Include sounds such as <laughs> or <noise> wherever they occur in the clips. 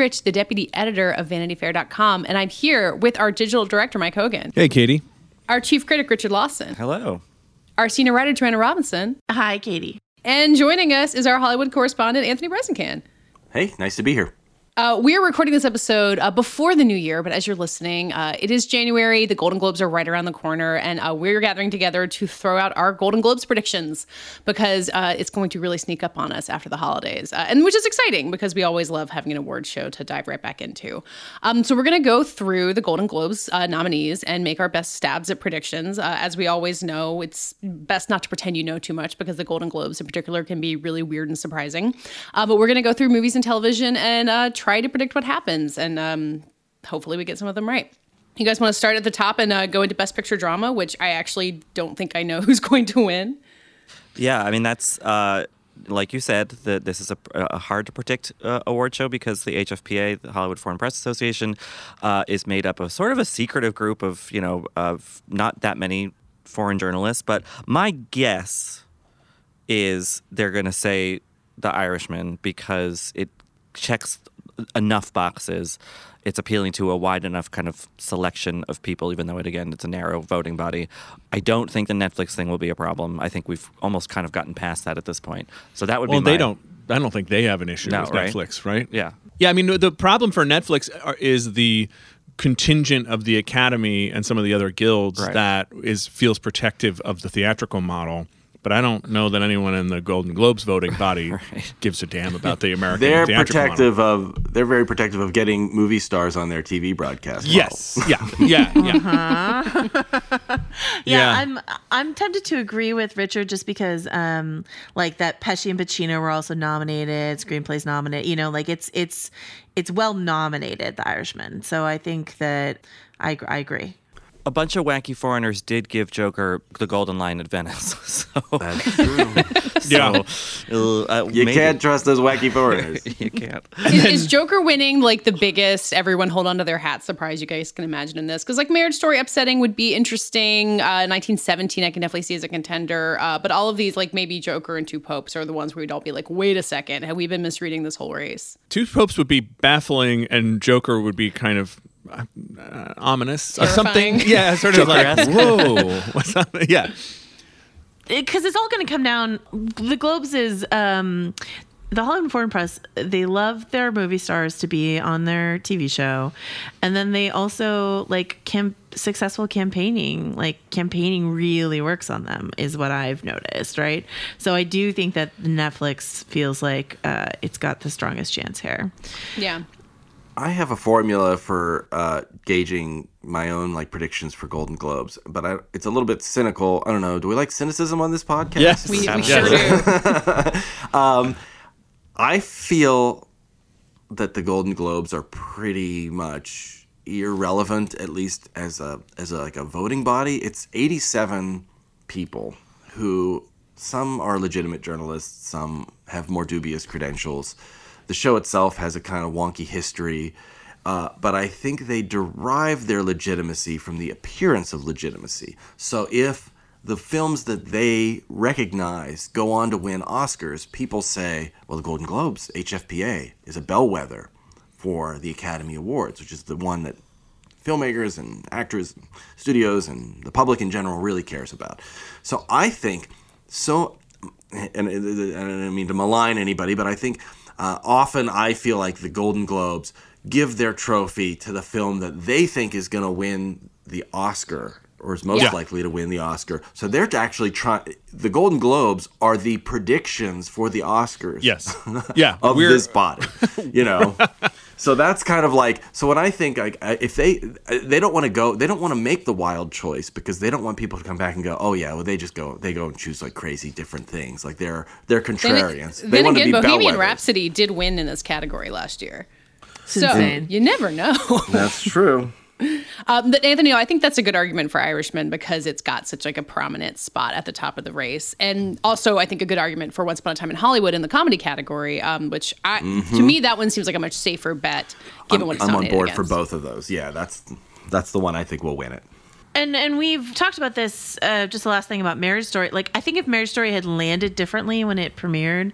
Rich, the deputy editor of VanityFair.com, and I'm here with our digital director, Mike Hogan, Hey, Katie. our chief critic, Richard Lawson, Hello. our senior writer, Joanna Robinson, Hi, Katie. and joining us is our Hollywood correspondent, Anthony Breznican. Hey, nice to be here. Uh, we are recording this episode uh, before the new year, but as you're listening, uh, it is January. The Golden Globes are right around the corner, and uh, we're gathering together to throw out our Golden Globes predictions because uh, it's going to really sneak up on us after the holidays, uh, and which is exciting because we always love having an award show to dive right back into. Um, so we're going to go through the Golden Globes nominees and make our best stabs at predictions. as we always know, it's best not to pretend you know too much because the Golden Globes in particular can be really weird and surprising. but we're going to go through movies and television and try to predict what happens, and um, hopefully we get some of them right. You guys want to start at the top and uh, go into Best Picture Drama, which I actually don't think I know <laughs> who's going to win. Yeah, I mean that's uh, like you said that this is a, a hard to predict uh, award show because the HFPA, the Hollywood Foreign Press Association, uh, is made up of sort of a secretive group of you know of not that many foreign journalists. But my guess is they're going to say The Irishman because it checks enough boxes. It's appealing to a wide enough kind of selection of people, even though it again it's a narrow voting body. I don't think the Netflix thing will be a problem. I think we've almost kind of gotten past that at this point. So that would well, be. Well, they don't. I don't think they have an issue no, with right? Netflix, right? Yeah. Yeah. I mean, the problem for Netflix is the contingent of the Academy and some of the other guilds right. that is feels protective of the theatrical model but I don't know that anyone in the Golden Globes voting body <laughs> right. gives a damn about the <laughs> American. they're protective model. of. They're very protective of getting movie stars on their TV broadcast. Yes. <laughs> yeah. Yeah. Yeah. Uh-huh. yeah. yeah. I'm. I'm tempted to agree with Richard just because, um, like that Pesci and Pacino were also nominated. Screenplays nominated. You know, like it's it's it's well nominated. The Irishman. So I think that I I agree a bunch of wacky foreigners did give Joker the Golden Lion at Venice. <laughs> So that's <laughs> true. so, yeah, uh, you maybe. can't trust those wacky <laughs> foreigners. you can't. Is, is, Joker winning like the biggest? Everyone hold on to their hats. Surprise you guys can imagine in this because like Marriage Story upsetting would be interesting. Uh, 1917 I can definitely see as a contender, uh, but all of these like maybe Joker and Two Popes are the ones where we'd all be like, wait a second, have we been misreading this whole race? Two Popes would be baffling, and Joker would be kind of uh, ominous or something. Yeah, sort of like whoa, <laughs> what's up? <laughs> Yeah, because it's all going to come down. The Globes is um, the Hollywood Foreign Press. They love their movie stars to be on their TV show, and then they also like camp successful campaigning. Like campaigning really works on them, is what I've noticed. Right. So I do think that Netflix feels like uh, it's got the strongest chance here. Yeah. I have a formula for uh, gauging my own like predictions for Golden Globes, but I, it's a little bit cynical. I don't know. Do we like cynicism on this podcast? Yes, we, we sure do. <laughs> um, I feel that the Golden Globes are pretty much irrelevant, at least as a as a, like a voting body. It's eighty seven people who Some are legitimate journalists, some have more dubious credentials. The show itself has a kind of wonky history, uh, but I think they derive their legitimacy from the appearance of legitimacy. So if the films that they recognize go on to win Oscars, people say, well, the Golden Globes, HFPA, is a bellwether for the Academy Awards, which is the one that filmmakers and actors, and studios, and the public in general really cares about. So I think so, and, and I don't mean to malign anybody, but I think uh, often I feel like the Golden Globes give their trophy to the film that they think is going to win the Oscar or is most Yeah. likely to win the Oscar. So they're actually trying. The Golden Globes are the predictions for the Oscars. Yes. <laughs> Yeah, of this body. You know. <laughs> so that's kind of like. So when I think like if they they don't want to go, they don't want to make the wild choice because they don't want people to come back and go, oh yeah, well they just go they go and choose like crazy different things. Like they're they're contrarians. then they want again, to be Bohemian bellwethers. Rhapsody did win in this category last year. so insane. you never know. That's true. <laughs> Um, but Anthony, I think that's a good argument for Irishman because it's got such like a prominent spot at the top of the race, and also I think a good argument for Once Upon a Time in Hollywood in the comedy category, um, which I, to Mhm. me that one seems like a much safer bet given I'm, what I'm on board for both of those. Yeah, that's that's the one I think will win it. And and we've talked about this. Uh, just the last thing about Marriage Story. Like I think if Marriage Story had landed differently when it premiered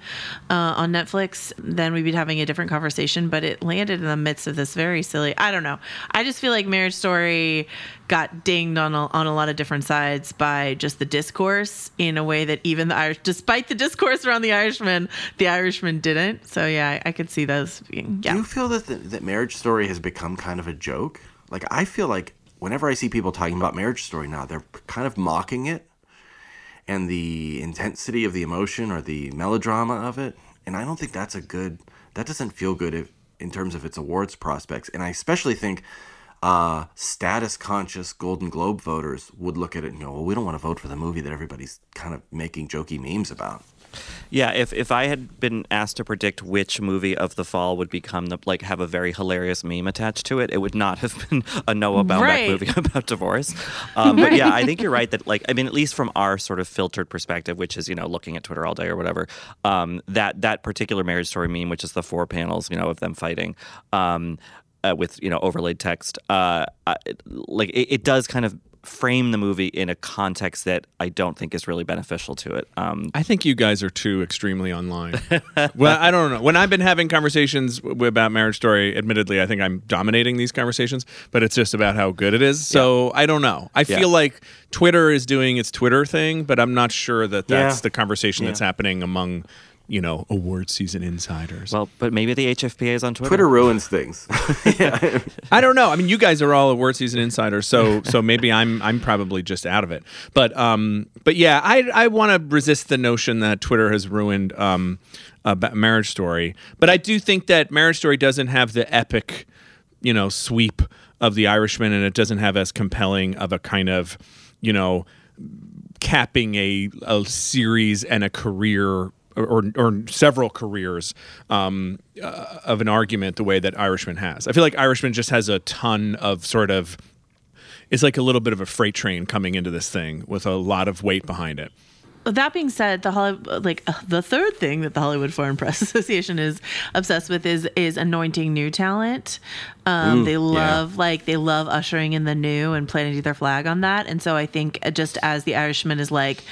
uh, on Netflix, then we'd be having a different conversation. But it landed in the midst of this very silly. I don't know. I just feel like Marriage Story got dinged on a, on a lot of different sides by just the discourse in a way that even the Irish, despite the discourse around the Irishman, the Irishman didn't. So yeah, I, I could see those. Being, yeah. Do you feel that the, that Marriage Story has become kind of a joke? Like I feel like whenever I see people talking about Marriage Story now, they're kind of mocking it and the intensity of the emotion or the melodrama of it, and I don't think that's a good. That doesn't feel good if, in terms of its awards prospects, and I especially think. Uh, status conscious Golden Globe voters would look at it and go, well, we don't want to vote for the movie that everybody's kind of making jokey memes about. Yeah, if, if I had been asked to predict which movie of the fall would become the like have a very hilarious meme attached to it, it would not have been a Noah Baumbach Right. movie <laughs> about divorce. Um, But yeah, I think you're right that like I mean at least from our sort of filtered perspective, which is you know looking at Twitter all day or whatever, um, that that particular marriage story meme, which is the four panels you know of them fighting. Um, uh, with you know overlaid text, uh, I, like it, it does kind of frame the movie in a context that I don't think is really beneficial to it. Um, I think you guys are too extremely online. <laughs> well, I don't know. When I've been having conversations about Marriage Story, admittedly, I think I'm dominating these conversations, but it's just about how good it is. So I don't know. I Yeah. feel like Twitter is doing its Twitter thing, but I'm not sure that that's Yeah. the conversation that's happening among, you know, award season insiders. Well, but maybe the HFPA is on Twitter. Twitter ruins things. <laughs> I don't know. I mean, you guys are all award season insiders, so so maybe I'm I'm probably just out of it. But um, but yeah, I I want to resist the notion that Twitter has ruined um, about Marriage Story. But I do think that Marriage Story doesn't have the epic, you know, sweep of The Irishman, and it doesn't have as compelling of a kind of, you know, capping a, a series and a career or, or several careers um, uh, of an argument the way that Irishman has. I feel like Irishman just has a ton of sort of it's like a little bit of a freight train coming into this thing with a lot of weight behind it. That being said, the Hollywood, like uh, the third thing that the Hollywood Foreign Press <laughs> Association is obsessed with is is anointing new talent. Um, Mm, they yeah. love like they love ushering in the new and planting their flag on that. And so I think uh, just as the Irishman is like,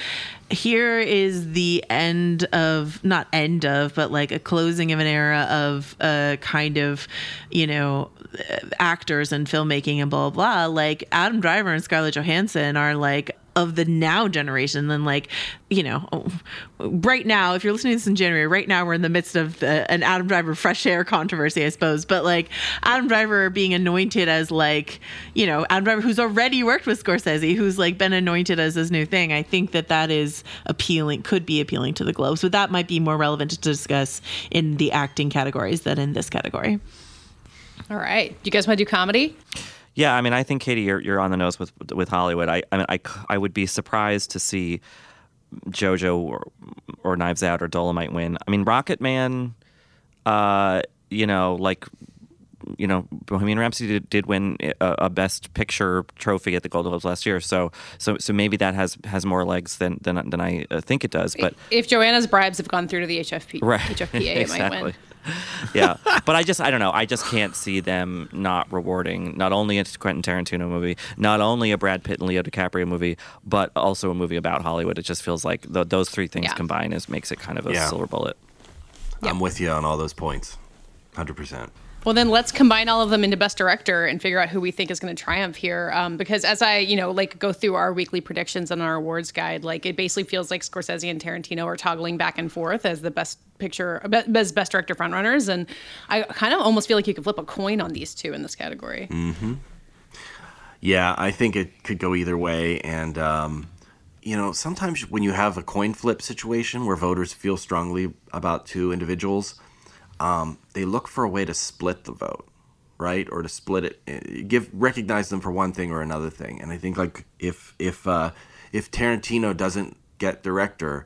here is the end of not end of, but like a closing of an era of uh, kind of you know uh, actors and filmmaking and blah blah. blah. Like Adam Driver and Scarlett Johansson are like of the now generation than like you know right now if you're listening to this in january right now we're in the midst of the, an adam driver fresh air controversy i suppose but like adam driver being anointed as like you know adam driver who's already worked with scorsese who's like been anointed as this new thing i think that that is appealing could be appealing to the globes but that might be more relevant to discuss in the acting categories than in this category All right. Do you guys want to do comedy? Yeah, I mean, I think Katie, you're you're on the nose with with Hollywood. I I mean, I, I would be surprised to see JoJo or or Knives Out or Dolomite win. I mean, Rocket Man, uh, you know, like you know, Bohemian Rhapsody did, did win a, a Best Picture trophy at the Golden Globes last year. So, so, so maybe that has has more legs than than, than I uh, think it does. But If Joanna's bribes have gone through to the HFP, right, HFPA, it might <laughs> win. <laughs> yeah, but I just I don't know. I just can't see them not rewarding not only a Quentin Tarantino movie, not only a Brad Pitt and Leo DiCaprio movie, but also a movie about Hollywood. It just feels like th- those three things Yeah. combined is makes it kind of a Yeah. silver bullet. I'm with you on all those points. 100%. Well, then let's combine all of them into best director and figure out who we think is going to triumph here. Um, because as I, you know, like go through our weekly predictions on our awards guide, like it basically feels like Scorsese and Tarantino are toggling back and forth as the best picture, as best director frontrunners. And I kind of almost feel like you could flip a coin on these two in this category. Mm-hmm. Yeah, I think it could go either way. And, um, you know, sometimes when you have a coin flip situation where voters feel strongly about two individuals, um, they look for a way to split the vote, right? Or to split it, eh, give recognize them for one thing or another thing. And I think like if if uh, if Tarantino doesn't get director,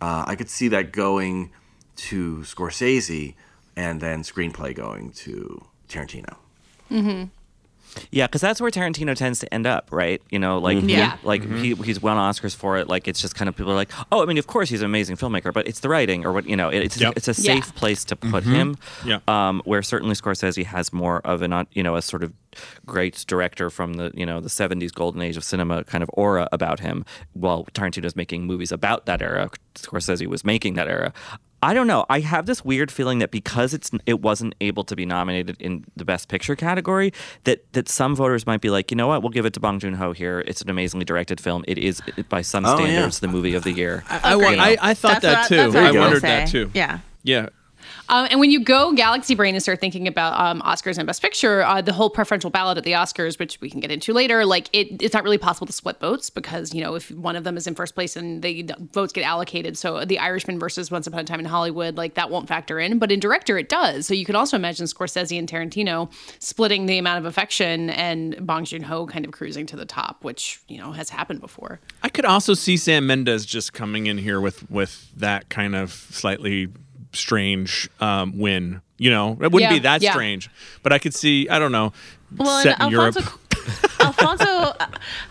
uh, I could see that going to Scorsese and then screenplay going to Tarantino. Mm-hmm. Yeah, because that's where Tarantino tends to end up, right? You know, like Mhm. Yeah. like he, he's won Oscars for it. Like it's just kind of people are like, oh, I mean, of course he's an amazing filmmaker, but it's the writing or what you know. it- It's Yep. it's a Yeah. safe place to put Mhm. him. Yeah. Um, where certainly Scorsese has more of an uh, you know a sort of great director from the you know the '70s golden age of cinema kind of aura about him, while Tarantino's making movies about that era. Scorsese was making that era. I don't know. I have this weird feeling that because it's it wasn't able to be nominated in the Best Picture category, that that some voters might be like, you know what, we'll give it to Bong Joon Ho here. It's an amazingly directed film. It is by some Oh, yeah. standards the movie of the year. I, wa- You? I, I thought That's that what too. I I was gonna wondered that too. Yeah. Yeah. Um, and when you go galaxy brain and start thinking about um, Oscars and Best Picture, uh, the whole preferential ballot at the Oscars, which we can get into later, like it, it's not really possible to split votes because you know if one of them is in first place and the votes get allocated, so the Irishman versus Once Upon a Time in Hollywood, like that won't factor in. But in director, it does. So you could also imagine Scorsese and Tarantino splitting the amount of affection, and Bong Joon Ho kind of cruising to the top, which you know has happened before. I could also see Sam Mendes just coming in here with with that kind of slightly strange um, win. You know, it wouldn't Yeah, be that yeah. strange, but I could see. I don't know. Well, set in and Europe. Alfonso, <laughs> Alfonso,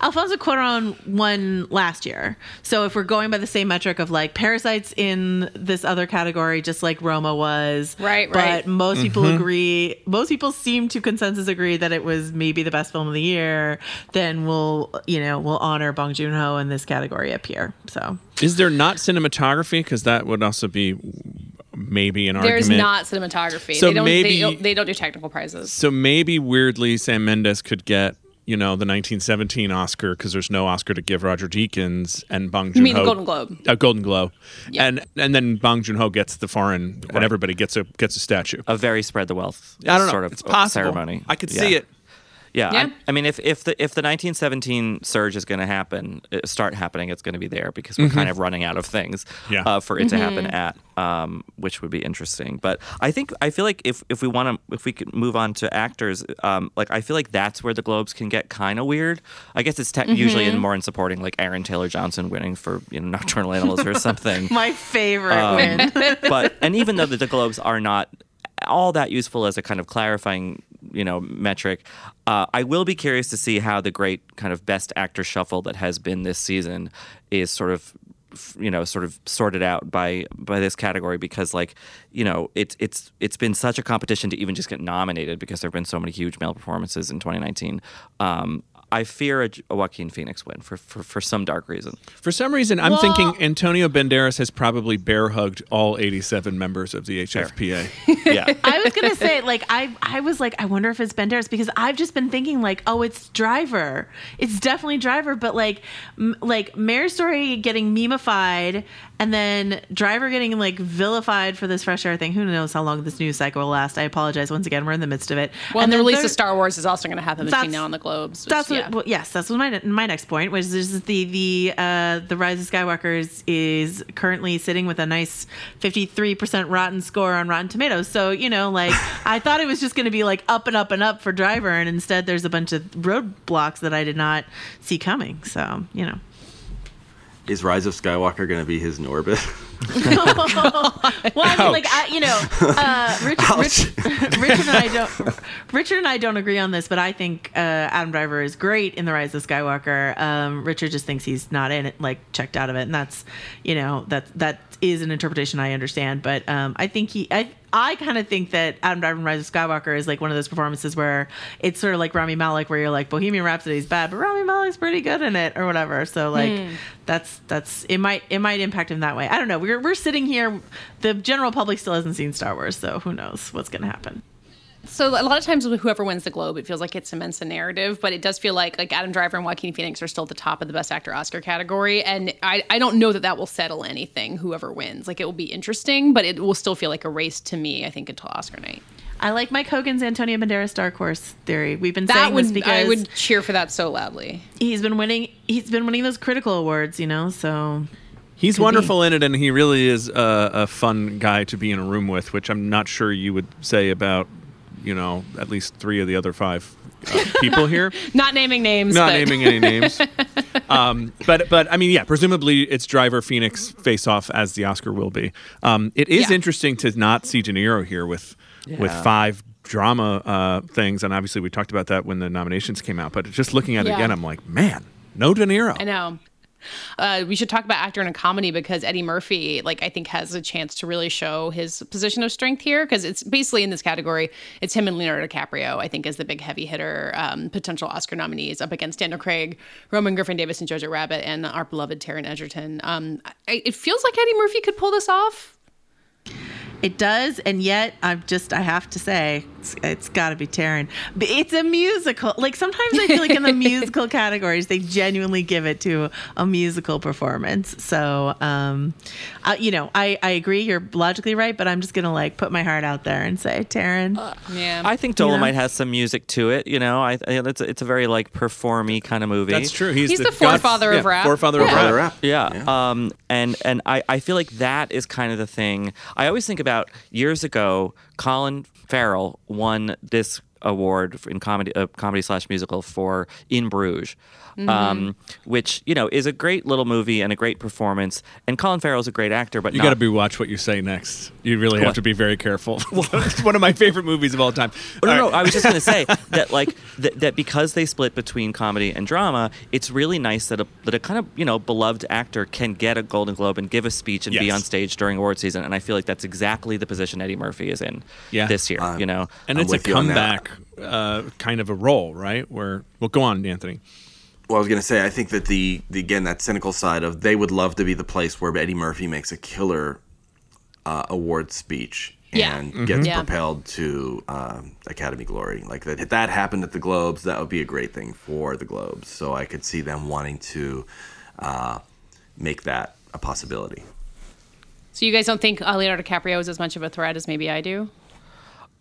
Alfonso Cuarón won last year. So if we're going by the same metric of like Parasites in this other category, just like Roma was, Right, But right. most people Mm-hmm. agree. Most people seem to consensus agree that it was maybe the best film of the year. Then we'll, you know, we'll honor Bong Joon Ho in this category up here. So Is there not cinematography? Because that would also be maybe an There's argument. There's not cinematography. So they don't. maybe- they, don't they don't do technical prizes. So maybe weirdly, Sam Mendes could get you know the 1917 Oscar because there's no Oscar to give Roger Deakins and Bong Joon You mean the Golden Globe? A Golden Globe, Yeah. and and then Bong Joon Ho gets the foreign, and everybody gets a gets a statue. a very spread the wealth I don't know. sort of it's possible. ceremony. I could Yeah. see it. Yeah, Yeah. I, I mean, if, if the if the 1917 surge is going to happen, uh, start happening, it's going to be there because we're kind of running out of things Yeah. uh, for it to happen at, um, which would be interesting. But I think I feel like if if we want to if we could move on to actors, um, like I feel like that's where the Globes can get kind of weird. I guess it's te- usually in more in supporting like Aaron Taylor Johnson winning for you know Nocturnal Animals or <laughs> something. my favorite Um, win. but and even though the, the globes are not all that useful as a kind of clarifying you know metric. Uh, i will be curious to see how the great kind of best actor shuffle that has been this season is sort of you know sort of sorted out by by this category because like you know it's it's it's been such a competition to even just get nominated because there have been so many huge male performances in 2019 um, I fear a, a Joaquin Phoenix win for, for, for some dark reason. For some reason, I'm Well- thinking Antonio Banderas has probably bear hugged all 87 members of the HFPA. <laughs> Yeah. I was gonna say, like, I I was like, I wonder if it's Banderas because I've just been thinking, like, oh, it's Driver. It's definitely Driver, but like, m- like Marriage Story getting memeified, and then Driver getting like vilified for this fresh air thing. Who knows how long this news cycle will last? I apologize once again. We're in the midst of it. Well, and and the release third- of Star Wars is also going to happen between That's- now and the Globes. That's what. Yeah. Well, yes, that's my my next point, which is the the uh, the Rise of Skywalkers is currently sitting with a nice fifty three percent rotten score on Rotten Tomatoes. So you know, like <laughs> I thought it was just going to be like up and up and up for Driver, and instead there's a bunch of roadblocks that I did not see coming. So you know, Is Rise of Skywalker going to be his Norbit? <laughs> <laughs> well, I mean, like I, you know, uh, Richard, Rich, <laughs> Richard and I don't. Richard and I don't agree on this, but I think uh, Adam Driver is great in the Rise of Skywalker. Um, Richard just thinks he's not in it, like checked out of it, and that's, you know, that that is an interpretation I understand. But um, I think he, I, I kind of think that Adam Driver in Rise of Skywalker is like one of those performances where it's sort of like Rami Malek, where you're like Bohemian Rhapsody is bad, but Rami Malek's pretty good in it, or whatever. So like, Hmm. that's that's it might it might impact him that way. I don't know. We're we're sitting here. The general public still hasn't seen Star Wars, so who knows what's gonna happen. So a lot of times with whoever wins the Globe, it feels like it cements a narrative, but it does feel like like Adam Driver and Joaquin Phoenix are still at the top of the Best Actor Oscar category, and I, I don't know that that will settle anything. Whoever wins, like it will be interesting, but it will still feel like a race to me. I think until Oscar night. I like Mike Hogan's Antonio Banderas Dark Horse theory. We've been That saying would this because I would cheer for that so loudly. he's been winning. He's been winning those critical awards, you know. So He's Could be. wonderful in it, and he really is a, a fun guy to be in a room with, which I'm not sure you would say about, you know, at least three of the other five uh, people here. <laughs> Not naming names. Not but- naming any names. <laughs> um, but but I mean, yeah, presumably it's Driver Phoenix face off as the Oscar will be. Um, it is Yeah. interesting to not see De Niro here with with five drama uh, things, and obviously we talked about that when the nominations came out. But just looking at it Yeah. again, I'm like, man, no De Niro. I know. Uh, we should talk about actor in a comedy because Eddie Murphy, like, I think has a chance to really show his position of strength here because it's basically in this category. It's him and Leonardo DiCaprio, I think, as the big heavy hitter, um, potential Oscar nominees up against Daniel Craig, Roman Griffin Davis, and Jojo Rabbit, and our beloved Taron Egerton. Um, I, it feels like Eddie Murphy could pull this off. It does, and yet I'm just I have to say it's, it's got to be Taron. But it's a musical. Like sometimes I feel like in the <laughs> musical categories they genuinely give it to a musical performance. So, um, uh, you know, I I agree. You're logically right, but I'm just gonna like put my heart out there and say Taron. Yeah. I think You know? Dolomite has some music to it. You know, I, I it's a, it's a very like performy kind of movie. That's true. He's, He's the forefather of yeah, rap. Forefather Yeah. of rap. rap. Yeah. Um, and and I, I feel like that is kind of the thing. I always think about years ago, Colin Farrell won this award in comedy, uh, comedy slash musical for In Bruges, um, which you know is a great little movie and a great performance. And Colin Farrell's a great actor, but You not, got to be watch what you say next. You really have What? to be very careful. <laughs> it's one of my favorite movies of all time. Oh, no, All no. right. I was just going to say <laughs> that, like, that, that because they split between comedy and drama, it's really nice that a that a kind of you know beloved actor can get a Golden Globe and give a speech and be on stage during award season. And I feel like that's exactly the position Eddie Murphy is in Yeah. this year. I'm- you know, and I'm it's a with you on that. comeback uh, kind of a role, right? Where well, go on, Anthony. Well, I was going to say, I think that the, the again that cynical side of they would love to be the place where Eddie Murphy makes a killer uh, award speech Yeah. and gets Yeah. propelled to um, Academy glory. Like that, if that happened at the Globes, that would be a great thing for the Globes. So I could see them wanting to uh, make that a possibility. So you guys don't think uh, Leonardo DiCaprio is as much of a threat as maybe I do?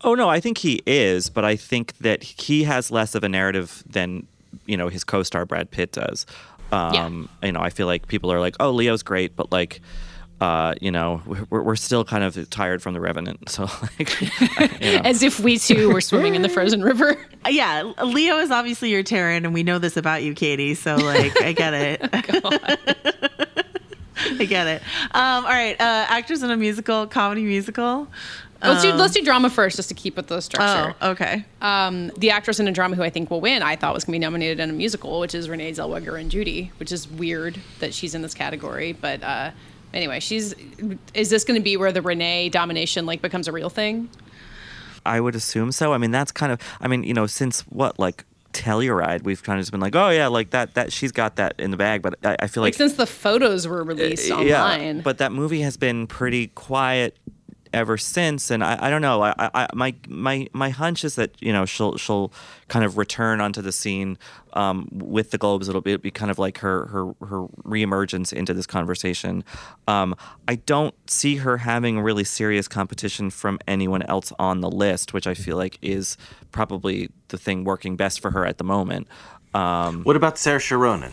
oh no, I think he is, but I think that he has less of a narrative than you know his co-star Brad Pitt does. Um, You know, I feel like people are like, oh, Leo's great, but like. Uh, you know, we're, we're still kind of tired from the Revenant, so <laughs> like, <laughs> you know. As if we too were swimming in the frozen river. <laughs> Uh, yeah, Leo is obviously your Taron, and we know this about you, Katie. So like, I get it. I get it. Um, all right, uh, actors in a musical, comedy musical. Let's do let's do drama first, just to keep with the structure. Oh, okay. Um, the actress in a drama who I think will win, I thought was going to be nominated in a musical, which is Renee Zellweger and Judy, which is weird that she's in this category. But uh, anyway, she's. Is this going to be where the Renee domination like becomes a real thing? I would assume so. I mean, that's kind of. I mean, you know, since what like Telluride, we've kind of just been like, oh yeah, like that. That she's got that in the bag. But I, I feel Like, like, since the photos were released uh, online. Yeah, but that movie has been pretty quiet ever since, and I, I don't know. I, I my my my hunch is that you know she'll she'll kind of return onto the scene um, with the Globes. It'll be, it'll be kind of like her her her reemergence into this conversation. Um, I don't see her having really serious competition from anyone else on the list, which I feel like is probably the thing working best for her at the moment. Um, What about Saoirse Ronan?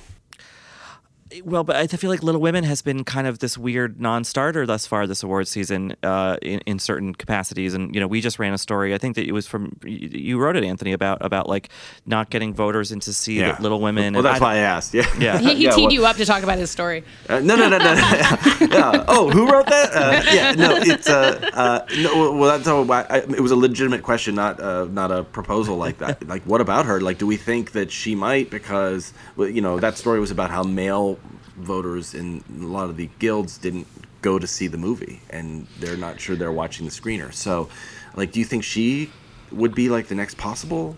Well, but I feel like Little Women has been kind of this weird non-starter thus far this award season uh, in, in certain capacities. And you know, we just ran a story. I think that it was from you wrote it, Anthony, about about like not getting voters in to see Yeah. Little Women. Well, and that's why I asked. Yeah. Yeah. He, he Yeah, teed well- you up to talk about his story. Uh, no, no, no, no. no. <laughs> yeah. Oh, who wrote that? Uh, yeah, no, it's uh, uh, no. Well, that's how I, I, it was a legitimate question, not uh, not a proposal like that. <laughs> Like, what about her? Like, do we think that she might? Because you know, that story was about how male voters in a lot of the guilds didn't go to see the movie, and they're not sure they're watching the screener. So, like, do you think she would be like the next possible?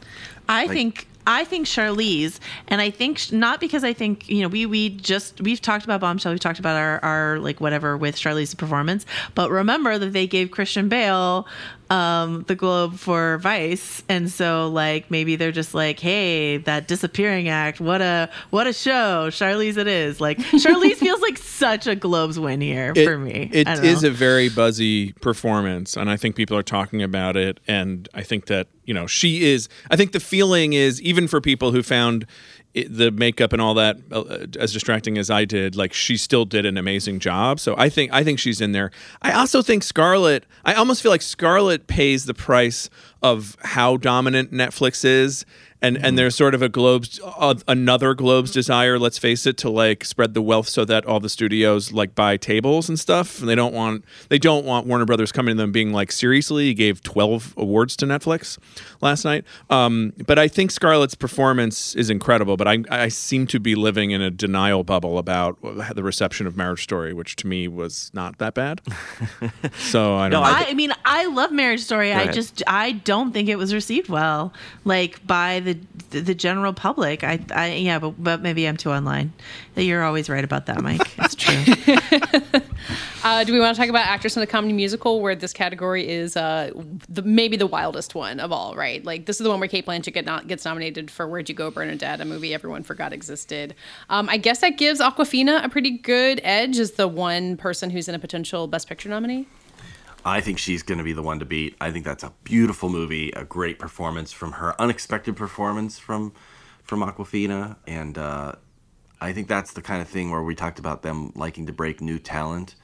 I Like- think I think Charlize, and I think sh- not because I think you know we we just we've talked about Bombshell, we've talked about our our like whatever with Charlize's performance, but remember that they gave Christian Bale um the Globe for Vice, and so like maybe they're just like, hey, that disappearing act, what a what a show, Charlize it is. Like Charlize feels like such a Globes win here It- for me. It is a very buzzy performance, and I think people are talking about it. And I think that you know she is. I think the feeling is even for people who found it, the makeup and all that uh, as distracting as I did, like she still did an amazing job. So I think I think she's in there. I also think Scarlett. I almost feel like Scarlett pays the price of how dominant Netflix is. And, and there's sort of a globes uh, another globes desire let's face it to like spread the wealth so that all the studios like buy tables and stuff. And they don't want they don't want warner brothers coming to them being like seriously you gave 12 awards to netflix last night? Um, but i think scarlett's performance is incredible but I, I seem to be living in a denial bubble about the reception of marriage story which to me was not that bad. <laughs> So i don't know. I, I mean, I love Marriage Story. I just I don't think it was received well, like by the the general public. I, I yeah, but but maybe I'm too online. You're always right about that, Mike. It's true. <laughs> Uh, do we want to talk about actress in a comedy musical, where this category is uh, the maybe the wildest one of all? Right, like this is the one where Cate Blanchett get not, gets nominated for "Where'd You Go, Bernadette," a movie everyone forgot existed. Um, I guess that gives Awkwafina a pretty good edge as the one person who's in a potential Best Picture nominee. I think she's going to be the one to beat. I think that's a beautiful movie, a great performance from her, unexpected performance from from Awkwafina, and uh, I think that's the kind of thing where we talked about them liking to break new talent.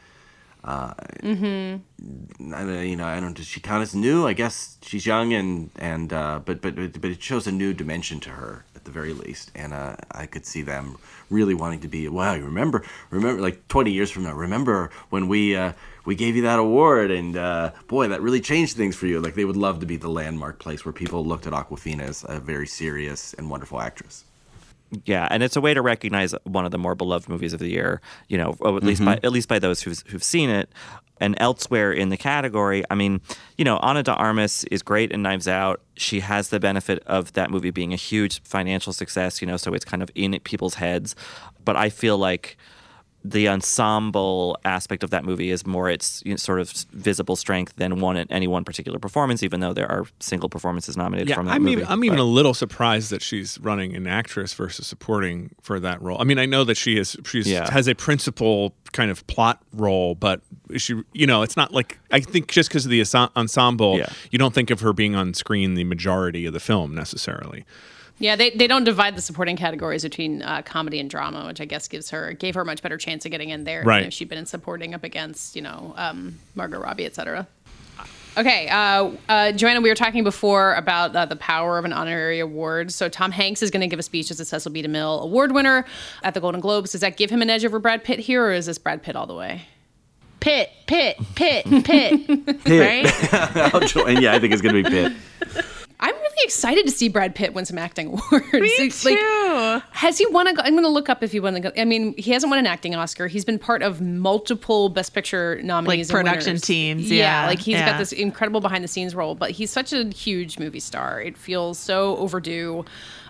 Uh, Mm-hmm. I you know, I don't. She count as new? I guess she's young, and and uh, but but but it shows a new dimension to her at the very least, and uh, I could see them really wanting to be. Wow, you remember? Remember, like twenty years from now, remember when we uh, we gave you that award, and uh, boy, that really changed things for you. Like they would love to be the landmark place where people looked at Awkwafina as a very serious and wonderful actress. Yeah, and it's a way to recognize one of the more beloved movies of the year. You know, at least Mhm. by at least by those who've who've seen it. And elsewhere in the category, I mean, you know, Ana de Armas is great in Knives Out. She has the benefit of that movie being a huge financial success. You know, so it's kind of in people's heads. But I feel like the ensemble aspect of that movie is more its you know, sort of visible strength than one any one particular performance, even though there are single performances nominated Yeah, from that I'm movie. even I'm even a little surprised that she's running an actress versus supporting for that role. I mean, I know that she is she's Yeah. has a principal kind of plot role, but she you know, it's not like I think just because of the ensemble, Yeah. you don't think of her being on screen the majority of the film necessarily. Yeah, they, they don't divide the supporting categories between uh, comedy and drama, which I guess gives her gave her a much better chance of getting in there. Right. You know, if she'd been in supporting up against you know um, Margot Robbie, etc. Okay, uh, uh, Joanna, we were talking before about uh, the power of an honorary award. So Tom Hanks is going to give a speech as a Cecil B. DeMille Award winner at the Golden Globes. Does that give him an edge over Brad Pitt here, or is this Brad Pitt all the way? Pitt, Pitt, Pitt, Pitt. <laughs> Pitt. <laughs> I'll join. Yeah, I think it's going to be Pitt. I'm really excited to see Brad Pitt win some acting <laughs> awards. Me too. has he won a? I'm going to look up if he won the. I mean, he hasn't won an acting Oscar. He's been part of multiple Best Picture nominees, Like and production teams, yeah, like he's yeah. got this incredible behind the scenes role. But he's such a huge movie star. It feels so overdue.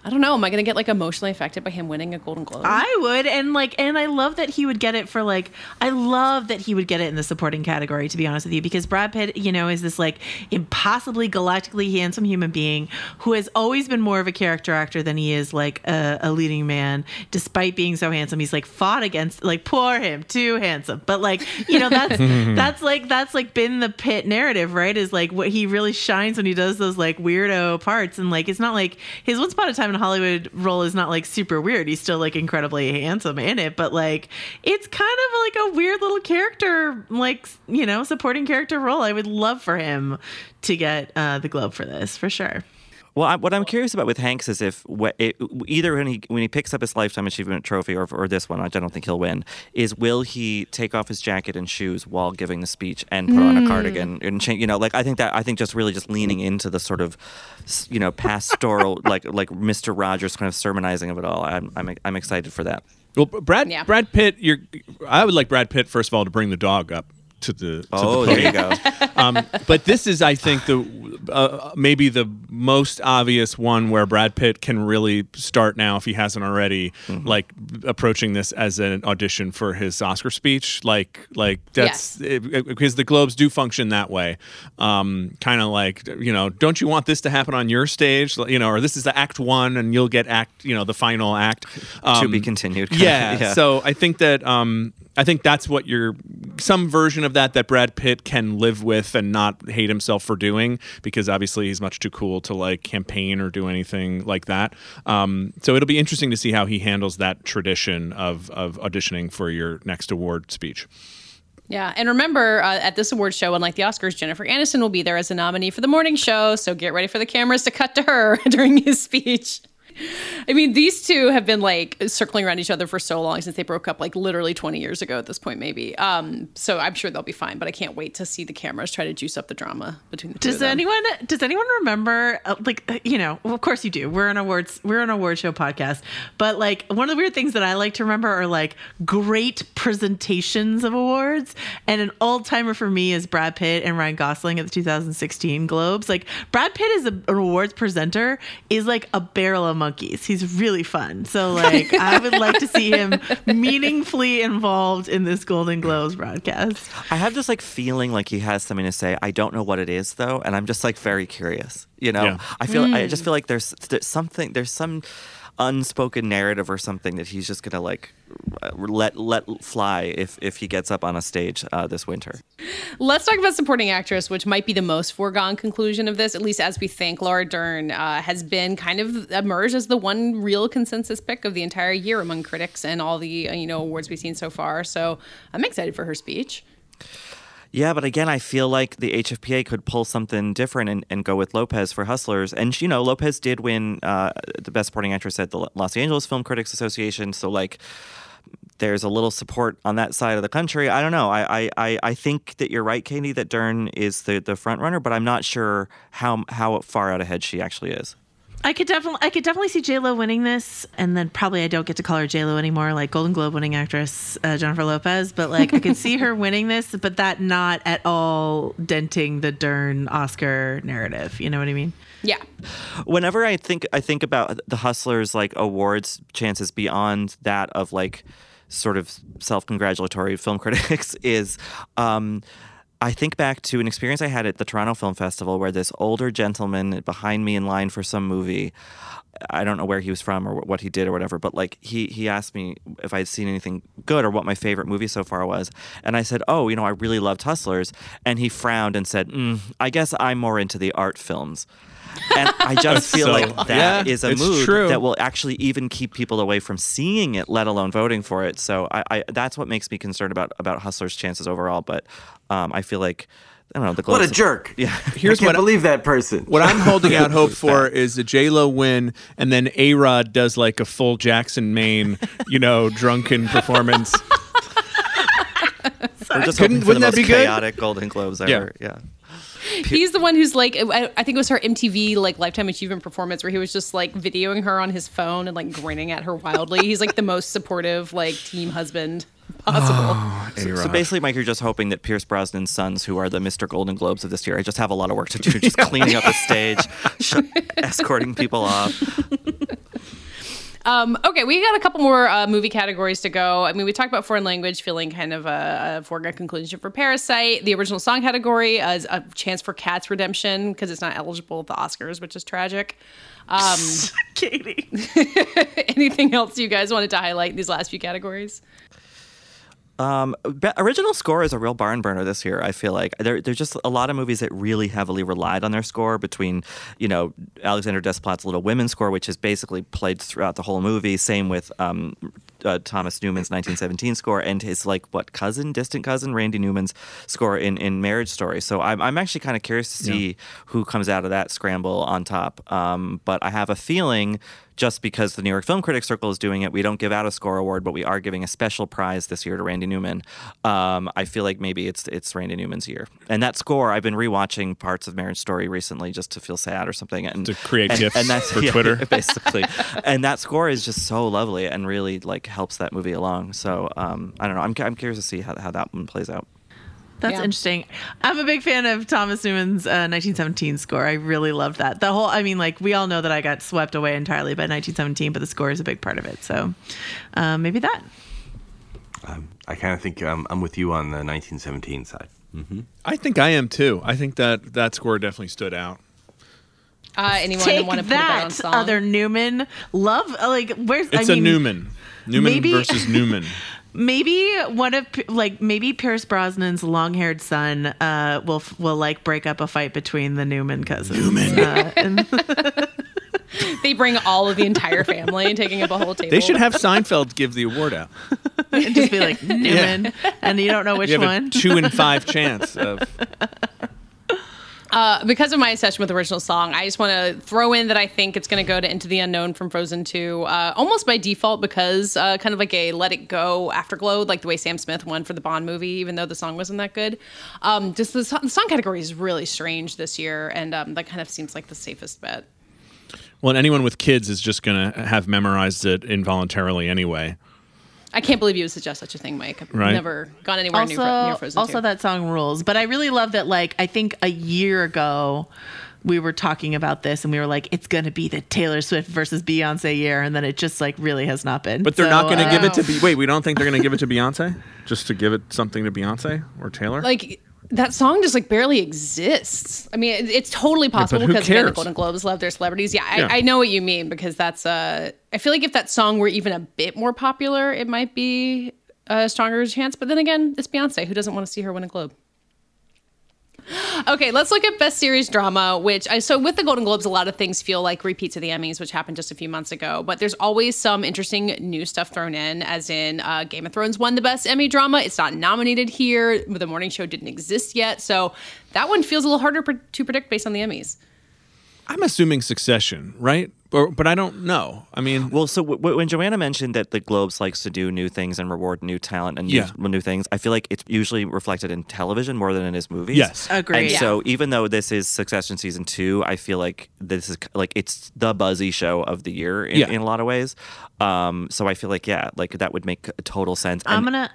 I don't know. Am I going to get like emotionally affected by him winning a Golden Globe? I would, and like, and I love that he would get it for like, I love that he would get it in the supporting category. To be honest with you, because Brad Pitt, you know, is this like impossibly galactically handsome human being who has always been more of a character actor than he is like a, a leading man. Despite being so handsome, he's like fought against like poor him, too handsome. But like, you know, that's <laughs> that's like that's like been the Pitt narrative, right? Is like what he really shines when he does those like weirdo parts, and like it's not like his Once Upon a Time Hollywood role is not like super weird. He's still like incredibly handsome in it, but like it's kind of like a weird little character, like you know, supporting character role. I would love for him to get uh, the Globe for this for sure. Well, I, what I'm curious about with Hanks is if wh- it, either when he when he picks up his lifetime achievement trophy or, or this one, I don't think he'll win. Is will he take off his jacket and shoes while giving the speech and put on a cardigan and change? You know, like I think that I think just really just leaning into the sort of you know pastoral <laughs> like like Mister Rogers kind of sermonizing of it all. I'm I'm, I'm excited for that. Well, Brad Yeah. Brad Pitt, you're. I would like Brad Pitt first of all to bring the dog up to the. To Oh, the there you podium. go. <laughs> um, but this is, I think, the uh, maybe the most obvious one where Brad Pitt can really start now, if he hasn't already, Mm-hmm. like approaching this as an audition for his Oscar speech. Like, like that's because the Globes do function that way. Um, kind of like you know, don't you want this to happen on your stage? You know, or this is the act one, and you'll get act, you know, the final act to be Um, continued. <laughs> yeah, yeah. So I think that um, I think that's what you're some version of that that Brad Pitt can live with and not hate himself for doing because obviously he's much too cool to like campaign or do anything like that. Um, so it'll be interesting to see how he handles that tradition of of auditioning for your next award speech. Yeah, and remember uh, at this award show, unlike the Oscars, Jennifer Aniston will be there as a nominee for the morning show. So get ready for the cameras to cut to her <laughs> during his speech. I mean, these two have been like circling around each other for so long since they broke up, like literally 20 years ago at this point, maybe. Um, so I'm sure they'll be fine, but I can't wait to see the cameras try to juice up the drama between the two. Does anyone does anyone remember uh, like uh, you know well, of course you do we're an awards we're an award show podcast but like one of the weird things that I like to remember are like great presentations of awards and an old timer for me is Brad Pitt and Ryan Gosling at the 2016 Globes like Brad Pitt is a, an awards presenter is like a barrel of monkeys he's really fun so <laughs> like I would like to see him meaningfully involved in this Golden Globes broadcast I have this like feeling like he has something to say. I don't know what it is though, and I'm just like very curious. You know, Yeah. I feel I hmm. just feel like there's there's something there's some unspoken narrative or something that he's just gonna like uh, let let fly if if he gets up on a stage uh, this winter. Let's talk about supporting actress, which might be the most foregone conclusion of this, at least as we think Laura Dern uh, has been kind of emerged as the one real consensus pick of the entire year among critics and all the uh, you know awards we've seen so far. So I'm excited for her speech. Yeah, but again, I feel like the HFPA could pull something different and, and go with Lopez for Hustlers. And, you know, Lopez did win uh, the Best Supporting Actress at the Los Angeles Film Critics Association. So, like, there's a little support on that side of the country. I don't know. I, I, I, think that you're right, Katie, that Dern is the, the front runner, but I'm not sure how, how far out ahead she actually is. I could definitely, I could definitely see J Lo winning this, and then probably I don't get to call her J Lo anymore, like Golden Globe winning actress uh, Jennifer Lopez. But like I could see her <laughs> winning this, but that not at all denting the Dern Oscar narrative. You know what I mean? Yeah. whenever I think I think about the Hustlers like awards chances beyond that of like sort of self-congratulatory film <laughs> critics is um I think back to an experience I had at the Toronto Film Festival where this older gentleman behind me in line for some movie I don't know where he was from or what he did or whatever, but like he he asked me if I'd seen anything good or what my favorite movie so far was, and I said, "Oh, you know, I really loved Hustlers," and he frowned and said, mm, "I guess I'm more into the art films." And I <laughs> just feel So- like that is yeah, a it's mood true. that will actually even keep people away from seeing it, let alone voting for it. So I, I that's what makes me concerned about about Hustlers' chances overall. But um, I feel like I don't know the What a Globes- jerk! Yeah, <laughs> Here's I can't what believe that person. What I'm holding out <laughs> hope for is a J Lo win, and then A Rod does like a full Jackson Maine, you know, drunken performance. We're just Couldn't- hoping for the wouldn't that most be good? chaotic Golden Globes ever. Yeah. He's the one who's like, I I think it was her MTV like lifetime achievement performance where he was just like videoing her on his phone and like grinning at her wildly. He's like the most supportive like team husband possible. Oh, so, so basically, Mike, you're just hoping that Pierce Brosnan's sons, who are the Mr. Golden Globes of this year, I just have a lot of work to do, just <laughs> cleaning up the stage, sh- escorting people off. Um, okay, we got a couple more uh, movie categories to go. I mean, we talked about foreign language feeling kind of a, a foregone conclusion for Parasite. The original song category uh, is a chance for Cats redemption because it's not eligible at the Oscars, which is tragic. Um, <laughs> Katie. <laughs> anything else you guys wanted to highlight in these last few categories? Um, original score is a real barn burner this year. I feel like there, there's just a lot of movies that really heavily relied on their score. Between, you know, Alexandre Desplat's Little Women score, which is basically played throughout the whole movie. Same with um, uh, Thomas Newman's 1917 score, and his like what cousin, distant cousin, Randy Newman's score in, in Marriage Story. So I'm I'm actually kind of curious to see who comes out of that scramble on top. Um, but I have a feeling just because the New York Film Critics Circle is doing it, we don't give out a score award, but we are giving a special prize this year to Randy Newman. Um, I feel like maybe it's it's Randy Newman's year. And that score, I've been rewatching parts of Marriage Story recently just to feel sad or something, and To create and, gifs and that's, for <laughs> yeah, Twitter. <laughs> basically. and that score is just so lovely and really like helps that movie along. So um, I don't know. I'm I'm curious to see how how that one plays out. That's Yeah. interesting. I'm a big fan of Thomas Newman's uh, 1917 score. I really love that. The whole, I mean, like we all know that I got swept away entirely by 1917, but the score is a big part of it. So uh, maybe that. I kind of think um, I'm with you on the 1917 side. I think I am too. I think that that score definitely stood out. Uh, anyone Take want to put on that, song? other Newman. Love, uh, like, where's, It's I a mean, Newman. Newman maybe- versus Newman. <laughs> Maybe one of like maybe Pierce Brosnan's long-haired son uh, will will like break up a fight between the Newman cousins. Newman. Uh, and <laughs> they bring all of the entire family, taking up a whole table. They should have Seinfeld give the award out. and <laughs> just be like Newman, and you don't know which you have one. a two in five chance of. Uh, because of my obsession with the original song, I just want to throw in that I think it's going to go to Into the Unknown from Frozen 2, uh, almost by default because uh, kind of like a Let It Go afterglow, like the way Sam Smith won for the Bond movie, even though the song wasn't that good. Um, just the, the song category is really strange this year, and um, that kind of seems like the safest bet. Well, and anyone with kids is just going to have memorized it involuntarily anyway. I can't believe you would suggest such a thing, Mike. I've Right. never gone anywhere near, Fro- near Frozen also 2. that song rules. But I really love that. Like I think a year ago, we were talking about this, and we were like, "It's going to be the Taylor Swift versus Beyonce year," and then it just like really has not been. But they're So, not going to uh, give it to. Be- Wait, we don't think they're going to give it to Beyonce? Just to give it something to Beyonce or Taylor? like that song just like barely exists. I mean, it- it's totally possible who because the? Golden Globes love their celebrities. Yeah, I, Yeah. I know what you mean because that's uh I feel like if that song were even a bit more popular, it might be a stronger chance. But then again, it's Beyonce. Who doesn't want to see her win a Globe? Okay, let's look at best series drama, which I so with the Golden Globes, a lot of things feel like repeats of the Emmys, which happened just a few months ago. But there's always some interesting new stuff thrown in, as in uh, Game of Thrones won the best Emmy drama. It's not nominated here. The morning show didn't exist yet, so that one feels a little harder to predict based on the Emmys. I'm assuming Succession, right? Or, but I don't know. I mean, Well, so w- w- when Joanna mentioned that the Globes likes to do new things and reward new talent and Yeah. new, new things, I feel like it's usually reflected in television more than in his movies. Yes. agree. And Yeah. so even though this is Succession season two, I feel like this is like it's the buzzy show of the year in, Yeah. in a lot of ways. Um, so I feel like yeah, like that would make total sense. I'm And-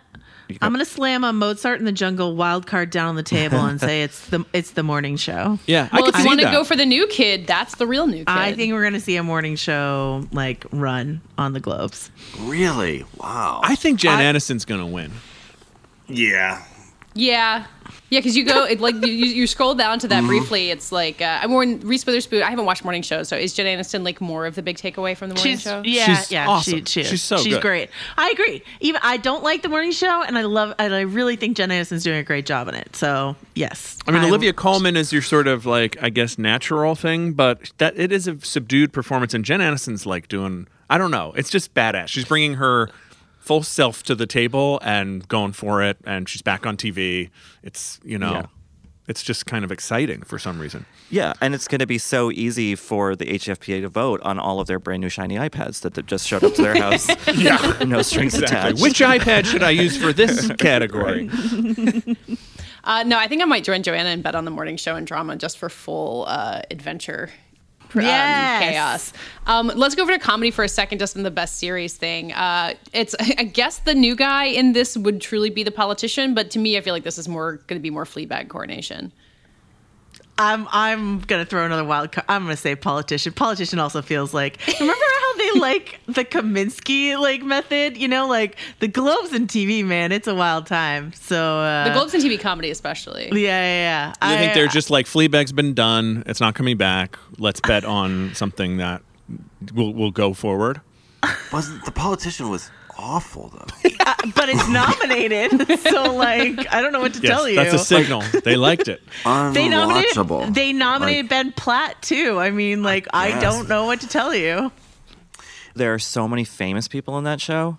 gonna. I'm gonna slam a Mozart in the Jungle wild card down on the table and say <laughs> it's the it's the morning show. yeah, I Well, could if you want to go for the new kid, that's the real new kid. I think we're gonna see a morning show like run on the Globes. Really? Wow. I think Jen Aniston's going to win. yeah. Yeah. Yeah, because you go it, like you, you scroll down to that Mm-hmm. briefly. It's like uh, I'm more Reese Witherspoon. I haven't watched morning show, so is Jen Aniston like more of the big takeaway from the morning She's show? yeah, She's yeah. awesome. She, she is. She's so she's good. great. I agree. Even I don't like the morning show, and I love and I really think Jen Aniston's doing a great job in it. So yes, I mean, I'm- Olivia Colman is your sort of like, I guess, natural thing, but that it is a subdued performance, and Jen Aniston's like doing, I don't know, it's just badass. She's bringing her full self to the table and going for it, and she's back on TV. It's you know, Yeah. it's just kind of exciting for some reason. Yeah, and it's going to be so easy for the HFPA to vote on all of their brand new shiny iPads that, that just showed up to their <laughs> house. yeah, <laughs> no strings attached. Which iPad should I use for this <laughs> category? Uh, no, I think I might join Joanna and bet on the morning show and drama just for full uh, adventure. Um, Yes. chaos. Um, let's go over to comedy for a second, just in the best series thing. Uh, it's, <laughs> I guess, the new guy in this would truly be the politician, but to me, I feel like this is more going to be more Fleabag coordination. I'm I'm gonna throw another wild card. I'm gonna say politician. Politician also feels like remember how like the Kominsky like method. You know, like the Globes and TV. Man, it's a wild time. So uh, The Globes and TV comedy, especially. Yeah, yeah, yeah. I think they're just like Fleabag's been done. It's not coming back. Let's bet on something that will will go forward. Wasn't the politician was awful though. <laughs> Uh, but it's <laughs> nominated, so like I don't know what to Yes, tell you. that's a signal. They liked it. <laughs> They nominated. They nominated Like, Ben Platt too. I mean, like I guess. don't know what to tell you. There are so many famous people in that show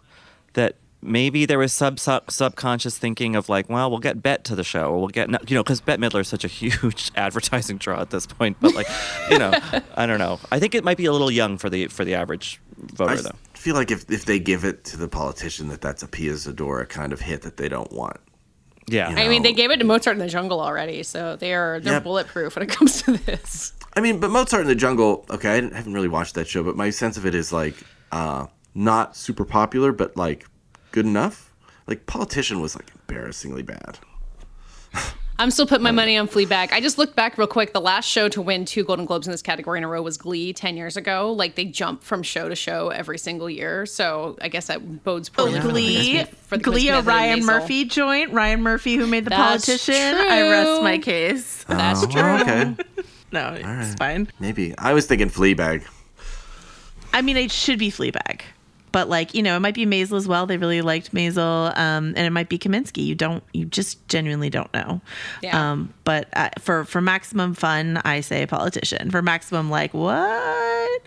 that maybe there was sub, sub subconscious thinking of like, well, we'll get Bet to the show, or we'll get you know, because Bette Midler is such a <laughs> huge <laughs> advertising draw at this point. But like, you know, I don't know. I think it might be a little young for the for the average voter though. I though. feel like if, if they give it to the politician, that that's a Pia Zadora kind of hit that they don't want. Yeah. You I mean, they gave it to Mozart in the Jungle already, so they are they're Yep. bulletproof when it comes to this. I mean, but Mozart in the Jungle. Okay, I didn't- haven't really watched that show, but my sense of it is like uh, not super popular, but like good enough. Like Politician was like embarrassingly bad. I'm still putting my money on Fleabag. I just looked back real quick. The last show to win two Golden Globes in this category in a row was Glee 10 years ago. Like they jump from show to show every single year. So I guess that bodes Oh, poorly for the Glee, Queen for the Glee, Queen a of Smith and Ryan Murphy joint. Ryan Murphy, who made the That's politician. I rest my case. That's Oh, true. Okay, <laughs> No, it's right. fine. maybe I was thinking Fleabag. I mean, it should be Fleabag, but like you know, it might be Maisel as well. They really liked Maisel, um, and it might be Kominsky. You don't, you just genuinely don't know. Yeah. Um, but uh, for for maximum fun, I say politician. For maximum, like what?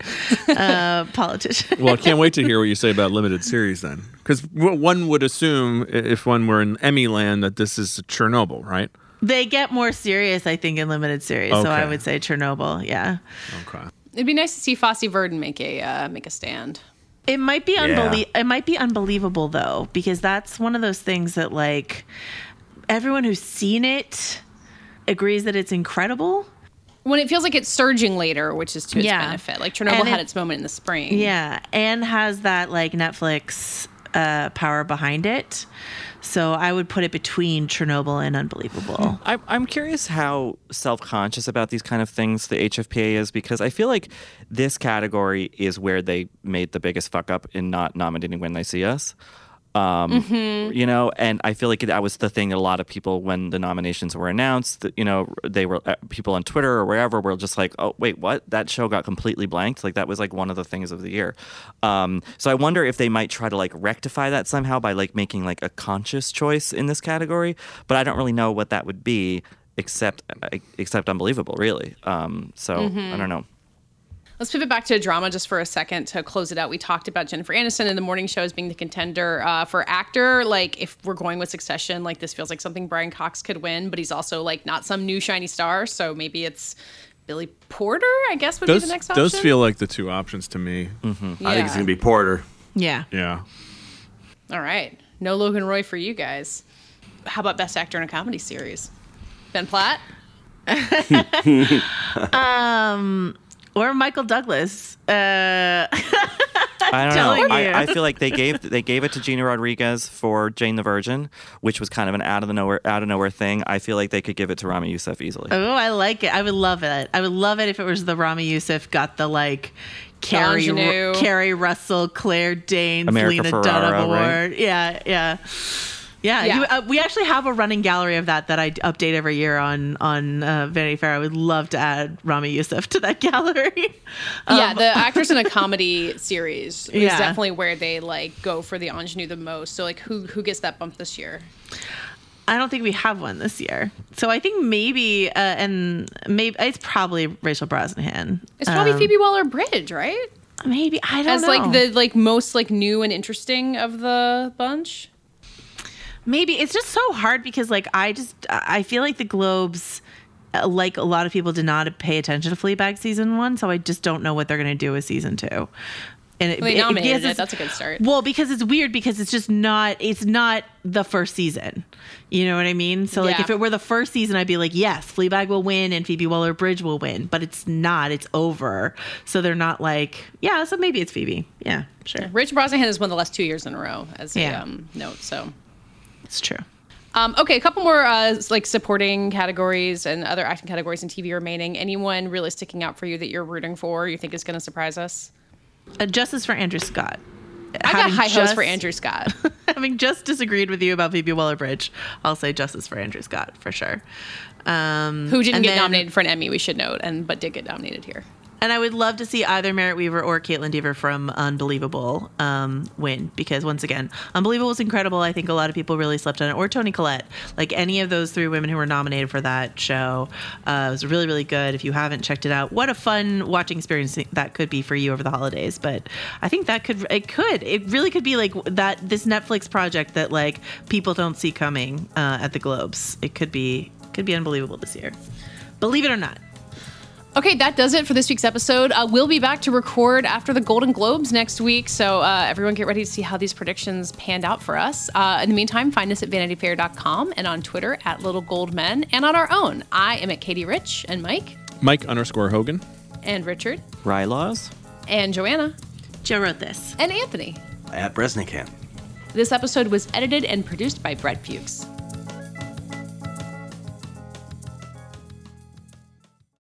<laughs> uh, politician. Well, I can't wait to hear what you say about limited series then, because one would assume if one were in Emmy land that this is Chernobyl, right? They get more serious, I think, in limited series. So I would say Chernobyl. Yeah. Okay. It'd be nice to see Fosse Verdon make a uh, make a stand. It might be Yeah. It might be unbelievable though, because that's one of those things that like everyone who's seen it agrees that it's incredible. When it feels like it's surging later, which is to its Yeah. benefit. Like Chernobyl And had its moment in the spring. Yeah, and has that like Netflix uh, power behind it. So I would put it between Chernobyl and Unbelievable. I'm, I'm curious how self conscious about these kind of things the HFPA is because I feel like this category is where they made the biggest fuck up in not nominating When They See Us. Um, You know, and I feel like that was the thing that a lot of people, when the nominations were announced, that, you know, they were uh, people on Twitter or wherever were just like, oh, wait, what? That show got completely blanked. Like, that was like one of the things of the year. Um, so I wonder if they might try to like rectify that somehow by like making like a conscious choice in this category. But I don't really know what that would be except uh, except unbelievable really um so i don't know Let's pivot back to drama just for a second to close it out. We talked about Jennifer Aniston in the morning show as being the contender uh, for actor. Like, if we're going with Succession, like this feels like something Brian Cox could win, but he's also like not some new shiny star. So maybe it's Billy Porter. I guess would Those be the next option. those feel like the two options to me. Mm-hmm. I think it's gonna be Porter. Yeah. Yeah. All right, no Logan Roy for you guys. How about best actor in a comedy series? Ben Platt. <laughs> Um, or Michael Douglas. Uh, <laughs> i don't know. I, I feel like they gave they gave it to gina rodriguez for jane the virgin which was kind of an out of the nowhere out of nowhere thing i feel like they could give it to Ramy Youssef easily oh, I like it. I would love it. I would love it if it was the Ramy Youssef got the like Keri, Ingenue. Keri Russell, Claire Danes, America Lena Ferrera, Dunham Award. right? Yeah, yeah. Yeah, Yeah. You, uh, we actually have a running gallery of that that I update every year on on uh, Vanity Fair. I would love to add Ramy Youssef to that <laughs> gallery. yeah, the actors in a comedy series is Yeah. definitely where they like go for the ingenue the most. So like, who who gets that bump this year? I don't think we have one this year, so I think maybe uh, and maybe it's probably Rachel Brosnahan. It's probably Um, Phoebe Waller Bridge, right? Maybe I don't know. As know. like the like most like new and interesting of the bunch. Maybe it's just so hard because like I just I feel like the Globes uh, like a lot of people did not pay attention to Fleabag season 1 so I just don't know what they're going to do with season 2. And it, Well, they nominated it. it's- That's a good start. Well, because it's weird because it's just not it's not the first season. You know what I mean? So like Yeah. if it were the first season I'd be like, "Yes, Fleabag will win and Phoebe Waller-Bridge will win." But it's not. It's over. So they're not like, "Yeah, so maybe it's Phoebe." Yeah, sure. Rachel Brosnahan has won the last two years in a row as Yeah. a um, note. So It's true. Um, okay, a couple more uh, like supporting categories and other acting categories in TV remaining. Anyone really sticking out for you that you're rooting for? You think is going to surprise us? Uh, justice for Andrew Scott. I got high hopes for Andrew Scott. <laughs> having just disagreed with you about Phoebe Waller-Bridge, I'll say justice for Andrew Scott for sure. Um, Who didn't get then- nominated for an Emmy? We should note, and but did get nominated here. And I would love to see either Merritt Wever or Kaitlyn Dever from Unbelievable um, win because once again, Unbelievable was incredible. I think a lot of people really slept on it. Or Toni Collette, like any of those three women who were nominated for that show, uh, was really really good. If you haven't checked it out, what a fun watching experience that could be for you over the holidays. But I think that could it could it really could be like that this Netflix project that like people don't see coming uh, at the Globes. It could be could be unbelievable this year. Believe it or not. Okay, that does it for this week's episode. Uh, we'll be back to record after the Golden Globes next week, so uh, everyone get ready to see how these predictions panned out for us. Uh, in the meantime, find us at vanityfair.com and on Twitter at Little Gold Men and on our own. I am at Katey Rich and Mike Mike underscore Hogan. and Richard Rylaws. and Joanna Joe wrote this. and Anthony. At Breznican. This episode was edited and produced by Brett Fuchs.